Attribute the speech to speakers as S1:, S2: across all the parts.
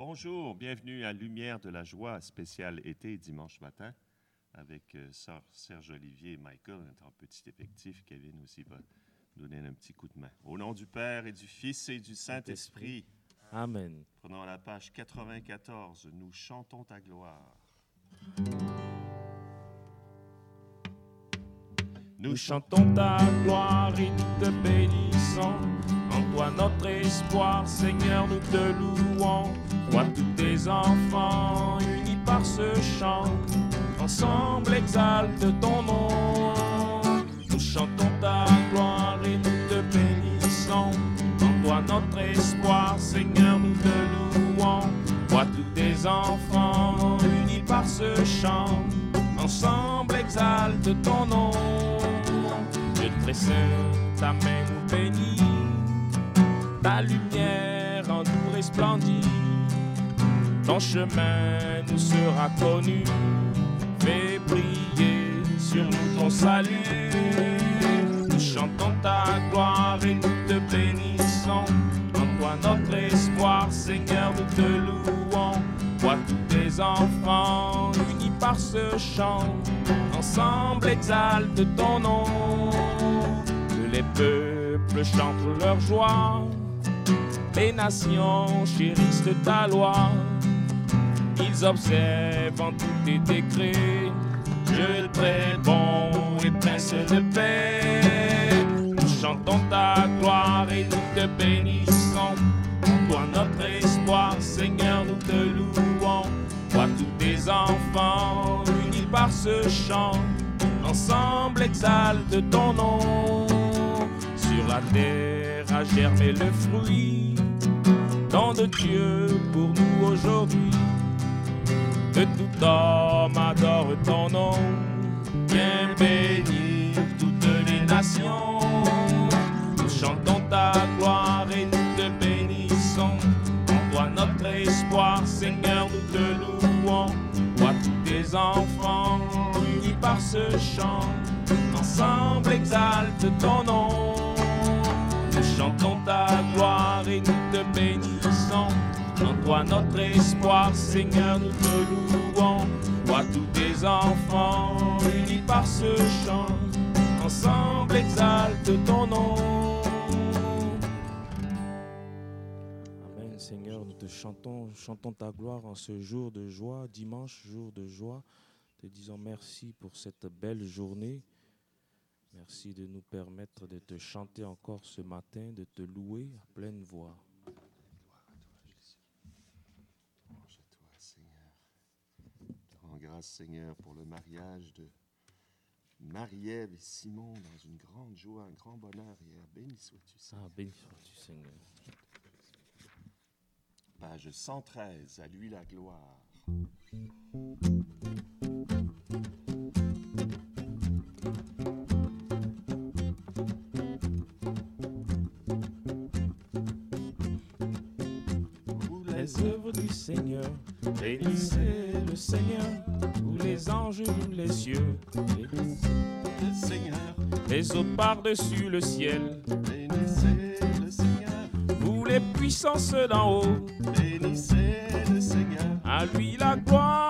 S1: Bonjour, bienvenue à Lumière de la joie spéciale été dimanche matin avec euh, Sœur Serge Olivier et Michael, notre petit effectif. Kevin aussi va nous donner un petit coup de main. Au nom du Père et du Fils et du Saint-Esprit.
S2: Amen.
S1: Prenons la page 94. Nous chantons ta gloire.
S2: Nous chantons ta gloire et nous te bénissons. En toi notre espoir, Seigneur, nous te louons. Toi tous tes enfants, unis par ce chant, ensemble exalte ton nom. Nous chantons ta gloire et nous te bénissons. En toi notre espoir, Seigneur, nous te louons. Toi tous tes enfants, unis par ce chant, ensemble exalte ton nom. Dieu très saint, ta main nous bénit, ta lumière en nous resplendit. Ton chemin nous sera connu, fais briller sur nous ton salut. Nous chantons ta gloire et nous te bénissons. En toi notre espoir, Seigneur, nous te louons. Toi tous tes enfants, unis par ce chant, ensemble exalte ton nom. Que les peuples chantent leur joie, les nations chérissent ta loi. Ils observent en tous tes décrets, Dieu très bon et prince de paix. Nous chantons ta gloire et nous te bénissons. Toi notre espoir, Seigneur, nous te louons. Toi tous tes enfants, unis par ce chant, ensemble exalte ton nom. Sur la terre a germé le fruit, don de Dieu pour nous aujourd'hui. Adore ton nom, bien béni toutes les nations. Nous chantons ta gloire et nous te bénissons. En toi notre espoir, Seigneur, nous te louons. Toi tous tes enfants, unis par ce chant, ensemble exalte ton nom. Nous chantons ta gloire et nous te bénissons. En toi notre espoir, Seigneur, nous te louons. Toi tous tes enfants, unis par ce chant, ensemble exalte ton nom.
S3: Amen, Seigneur, nous te chantons, chantons ta gloire en ce jour de joie, dimanche, jour de joie. Te disons merci pour cette belle journée. Merci de nous permettre de te chanter encore ce matin, de te louer à pleine voix.
S1: Louange à toi, Seigneur. Te rends grâce, Seigneur, pour le mariage de Marie-Ève et Simon dans une grande joie, un grand bonheur hier. Béni sois-tu, Seigneur.
S3: Ah, béni sois-tu, Seigneur.
S1: Page 113, à lui la gloire.
S3: Les œuvres du Seigneur, bénissez le Seigneur. Vous les anges dans les cieux, bénissez
S1: Le Seigneur,
S3: les eaux par-dessus le ciel.
S1: bénissez le Seigneur,
S3: Vous les puissances d'en haut,
S1: bénissez le Seigneur.
S3: à lui la gloire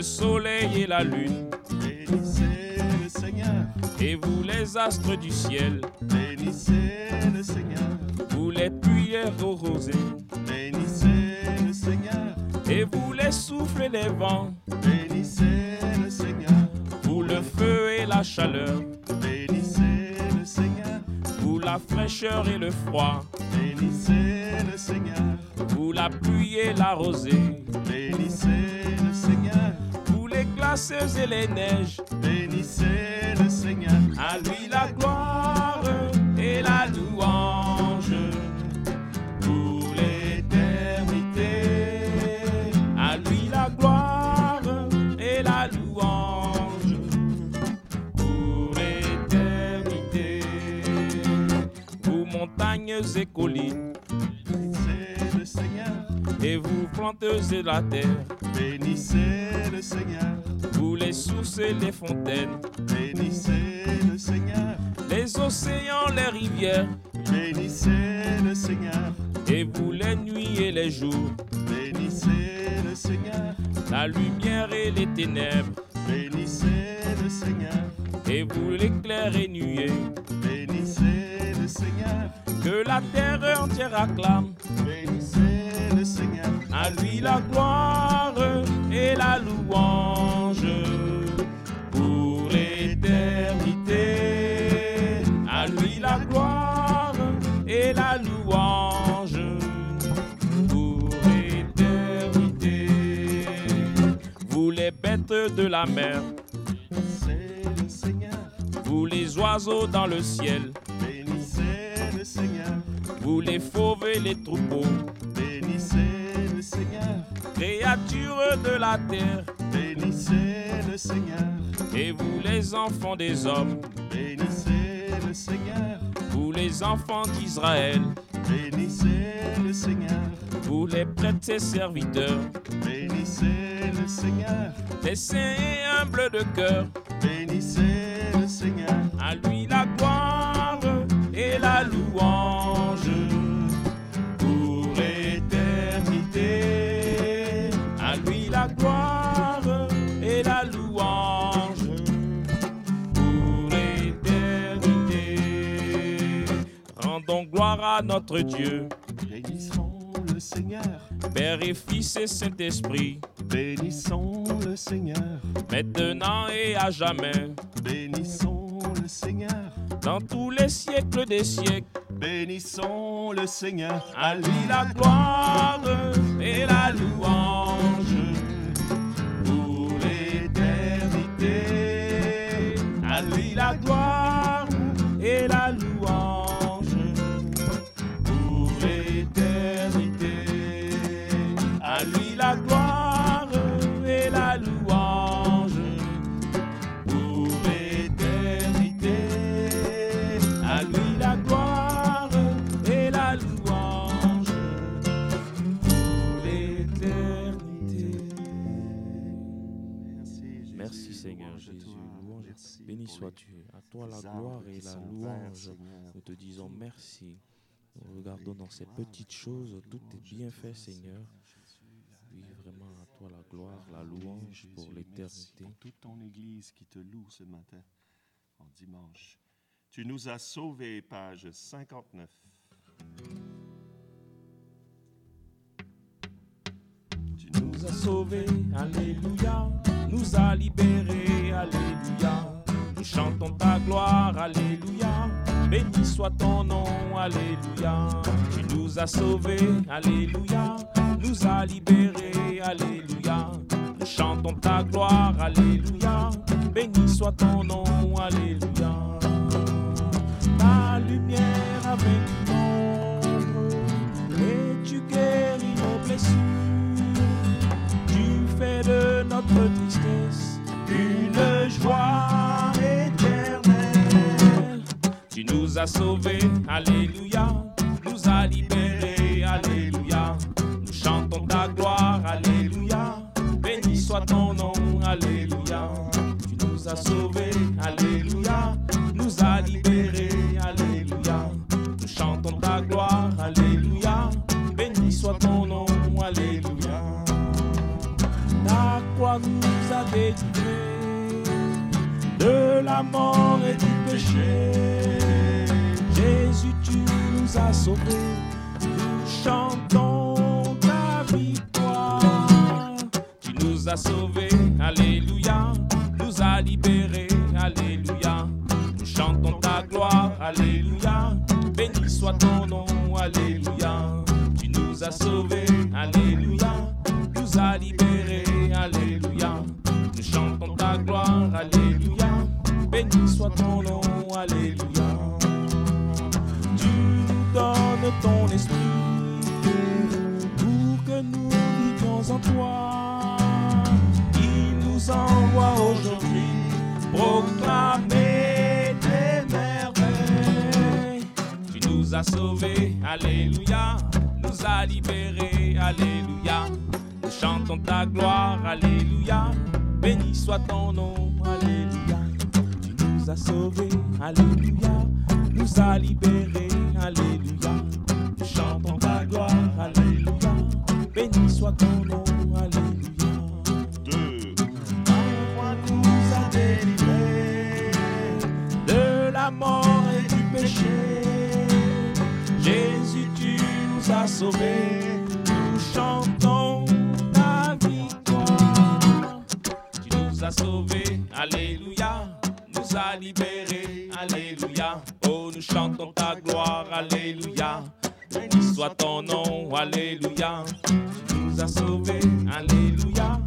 S3: le soleil et la lune,
S1: Bénissez le Seigneur,
S3: et vous les astres du ciel,
S1: bénissez le Seigneur,
S3: vous les tuyères aux rosées,
S1: bénissez le Seigneur,
S3: et vous les souffles et les vents,
S1: bénissez le Seigneur,
S3: vous le feu et la chaleur,
S1: bénissez le Seigneur,
S3: vous la fraîcheur et le froid,
S1: bénissez le Seigneur,
S3: vous la pluie et la rosée,
S1: bénissez
S3: et les neiges,
S1: bénissez le Seigneur,
S3: à lui la gloire et la louange. Pour l'éternité. À lui la gloire et la louange. Pour l'éternité. Vous montagnes et collines,
S2: vous planteurs de la terre,
S1: bénissez le Seigneur,
S2: vous les sources et les fontaines,
S1: bénissez le Seigneur,
S2: les océans, les rivières,
S1: bénissez le Seigneur,
S2: et vous les nuits et les jours,
S1: bénissez le Seigneur,
S2: la lumière et les ténèbres,
S1: bénissez le Seigneur,
S2: et vous l'éclair et nuée,
S1: bénissez le Seigneur,
S2: que la terre entière acclame,
S1: bénissez
S2: à lui la gloire et la louange pour l'éternité. À lui la gloire et la louange pour l'éternité. Vous les bêtes de la mer,
S1: bénissez le Seigneur,
S2: vous les oiseaux dans le ciel,
S1: bénissez le Seigneur,
S2: vous les fauves et les troupeaux,
S1: bénissez le Seigneur,
S2: créatures de la terre,
S1: bénissez le Seigneur,
S2: et vous les enfants des hommes.
S1: bénissez le Seigneur,
S2: Vous les enfants d'Israël,
S1: bénissez le Seigneur,
S2: vous les prêtres et serviteurs,
S1: bénissez le Seigneur,
S2: les saints et humbles de cœur,
S1: bénissez le
S2: à notre Dieu,
S1: bénissons le Seigneur,
S2: Père et Fils et Saint-Esprit.
S1: bénissons le Seigneur,
S2: maintenant et à jamais,
S1: bénissons le Seigneur,
S2: dans tous les siècles des siècles.
S1: bénissons le Seigneur,
S2: À lui la gloire et la louange
S3: Seigneur Jésus. Louange. Béni sois-tu. À toi la gloire et la louange. Nous te disons merci. Nous regardons dans ces petites choses, tout est bien fait Seigneur. Oui, vraiment à toi la gloire, la louange pour l'éternité.
S1: pour toute ton Église qui te loue ce matin, en dimanche. Tu nous as sauvés, page 59. Tu nous
S2: nous a sauvés, Alléluia, nous a libérés, Alléluia. Nous chantons ta gloire, Alléluia. Béni soit ton nom, Alléluia. Tu nous as sauvés, Alléluia. Nous a libérés, Alléluia. Nous chantons ta gloire, Alléluia. Béni soit ton nom, Alléluia. Ta lumière avec l'ombre et tu guéris nos blessures. De notre tristesse une joie éternelle. Tu nous as sauvés, Alléluia. Nous as libérés, Alléluia. Nous chantons ta gloire, Alléluia. Béni soit ton nom, Alléluia. Tu nous as sauvés, la mort et du péché. Jésus, tu nous as sauvés. Nous chantons ta victoire. Tu nous as sauvés, Alléluia. Nous as libérés, Alléluia. Nous chantons ta gloire, Alléluia. Béni soit ton nom, Alléluia. Tu nous as sauvés, Alléluia. Nous as libérés, Alléluia. Béni soit ton nom, Alléluia. Tu nous donnes ton esprit pour que nous vivions en toi. Il nous envoie aujourd'hui proclamer tes merveilles. Tu nous as sauvés, Alléluia. Nous as libérés, Alléluia. chantons ta gloire, Alléluia. Béni soit ton nom, Alléluia. Nous as sauvés, Alléluia. Nous as libérés, Alléluia. Nous chantons ta gloire, Alléluia. Béni soit ton nom, Alléluia. Nous a délivrés de la mort et du péché. Jésus, tu nous as sauvés. Nous chantons soit ton nom. Alléluia. Tu nous as sauvés. Alléluia.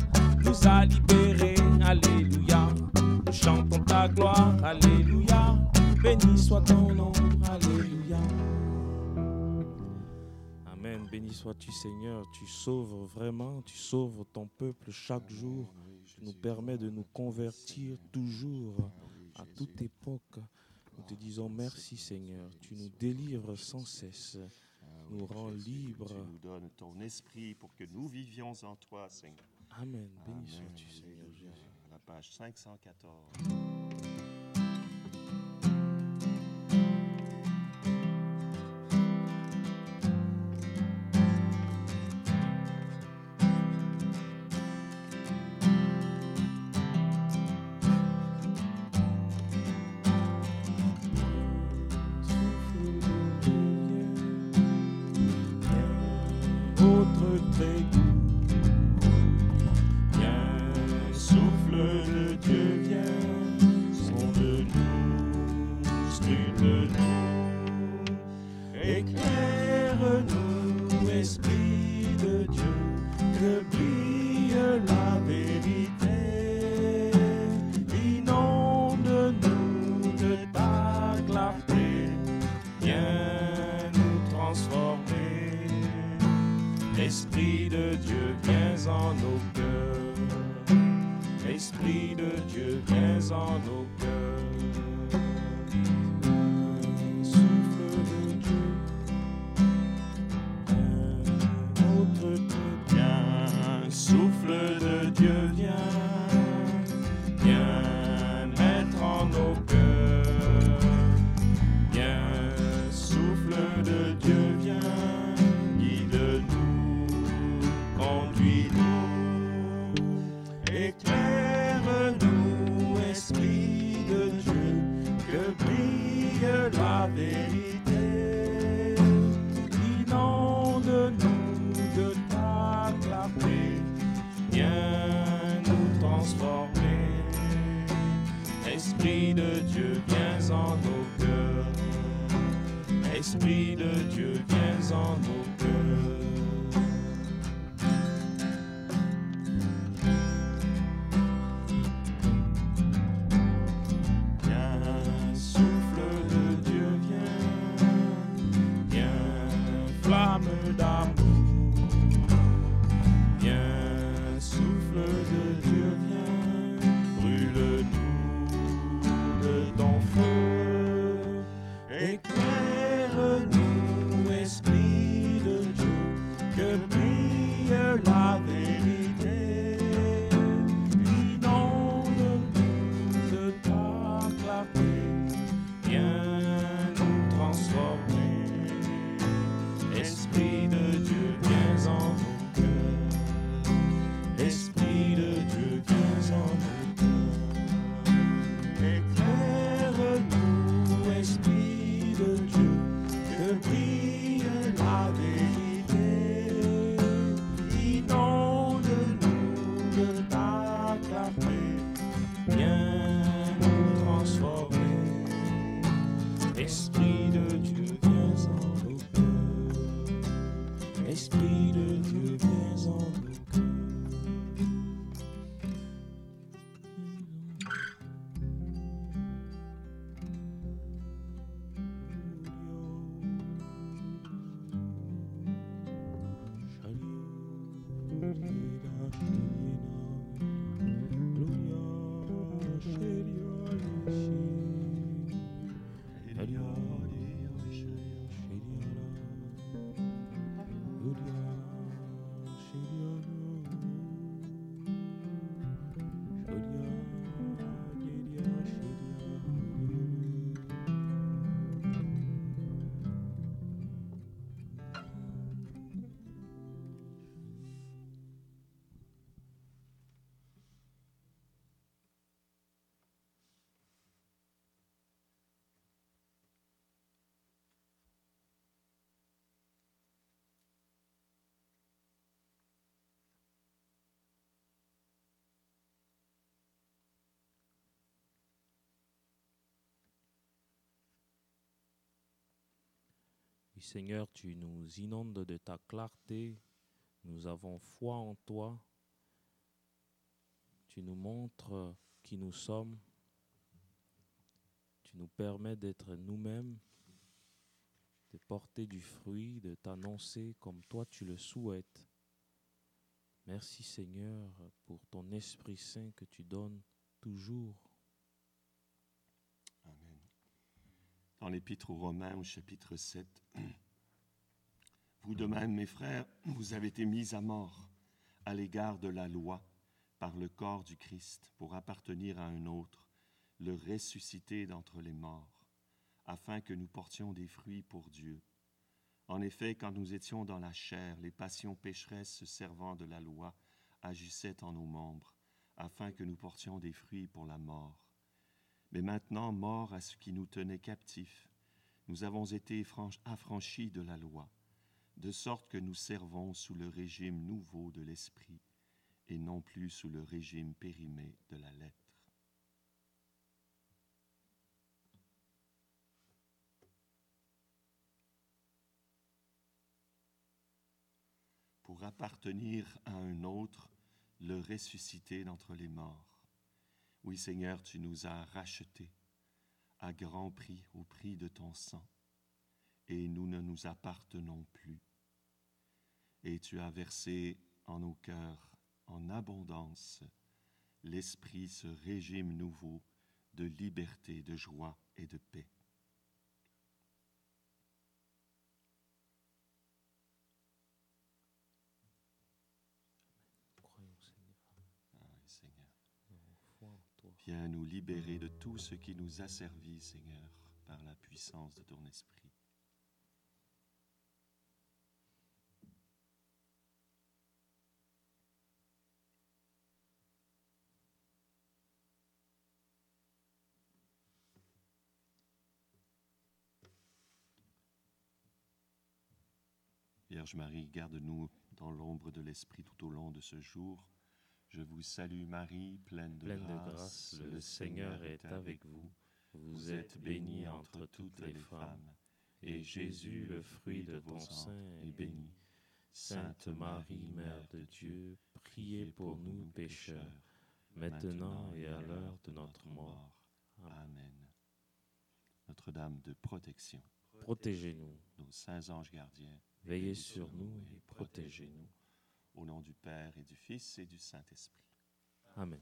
S2: Nous as libérés. Alléluia. Nous chantons ta gloire. Alléluia. Béni soit ton nom. Alléluia.
S3: Amen. Béni sois-tu, Seigneur. Tu sauves vraiment, tu sauves ton peuple chaque jour. Tu nous permets de nous convertir toujours, à toute époque. Nous te disons merci, Seigneur. Tu nous délivres sans cesse. Nous rends libres.
S1: Tu nous donnes ton esprit pour que nous vivions en toi, Seigneur.
S3: Amen. Béni sois-tu, Seigneur. Jésus.
S1: À la page 514.
S2: Esprit de Dieu, viens en nos cœurs. Esprit de Dieu, viens en nos cœurs. Éclaire-nous, Esprit de Dieu, que brille la vérité, inonde-nous de ta clarté, viens nous transformer. Esprit de Dieu, viens en nos cœurs. Esprit de Dieu, viens en nos Seigneur, tu nous inondes de ta clarté. Nous avons foi en toi. Tu nous montres qui nous sommes. Tu nous permets d'être nous-mêmes, de porter du fruit, de t'annoncer comme toi tu le souhaites. Merci Seigneur pour ton Esprit Saint que tu donnes toujours.
S1: Dans l'Épître aux Romains, au chapitre 7, Vous de même, mes frères, vous avez été mis à mort à l'égard de la loi par le corps du Christ pour appartenir à un autre, le ressusciter d'entre les morts, afin que nous portions des fruits pour Dieu. En effet, quand nous étions dans la chair, les passions pécheresses se servant de la loi agissaient en nos membres, afin que nous portions des fruits pour la mort. Mais maintenant, mort à ce qui nous tenait captifs, nous avons été affranchis de la loi, de sorte que nous servons sous le régime nouveau de l'esprit et non plus sous le régime périmé de la lettre. Pour appartenir à un autre, le ressusciter d'entre les morts. Oui Seigneur, tu nous as rachetés à grand prix au prix de ton sang, et nous ne nous appartenons plus. Et tu as versé en nos cœurs en abondance l'esprit, ce régime nouveau de liberté, de joie et de paix. Viens nous libérer de tout ce qui nous a servi, Seigneur, par la puissance de ton esprit. Vierge Marie, garde-nous dans l'ombre de l'Esprit tout au long de ce jour. Je vous salue Marie, pleine de, grâce,
S2: Le Seigneur est avec vous. Vous êtes bénie entre toutes les femmes, et Jésus, le fruit de ton sein, est béni. Sainte Marie, Mère de Dieu, priez pour nous pécheurs, maintenant et à l'heure de notre mort.
S1: Amen. Notre-Dame de protection,
S2: protégez-nous.
S1: Nos saints anges gardiens,
S2: veillez sur nous et protégez-nous.
S1: Au nom du Père et du Fils et du Saint-Esprit.
S2: Amen.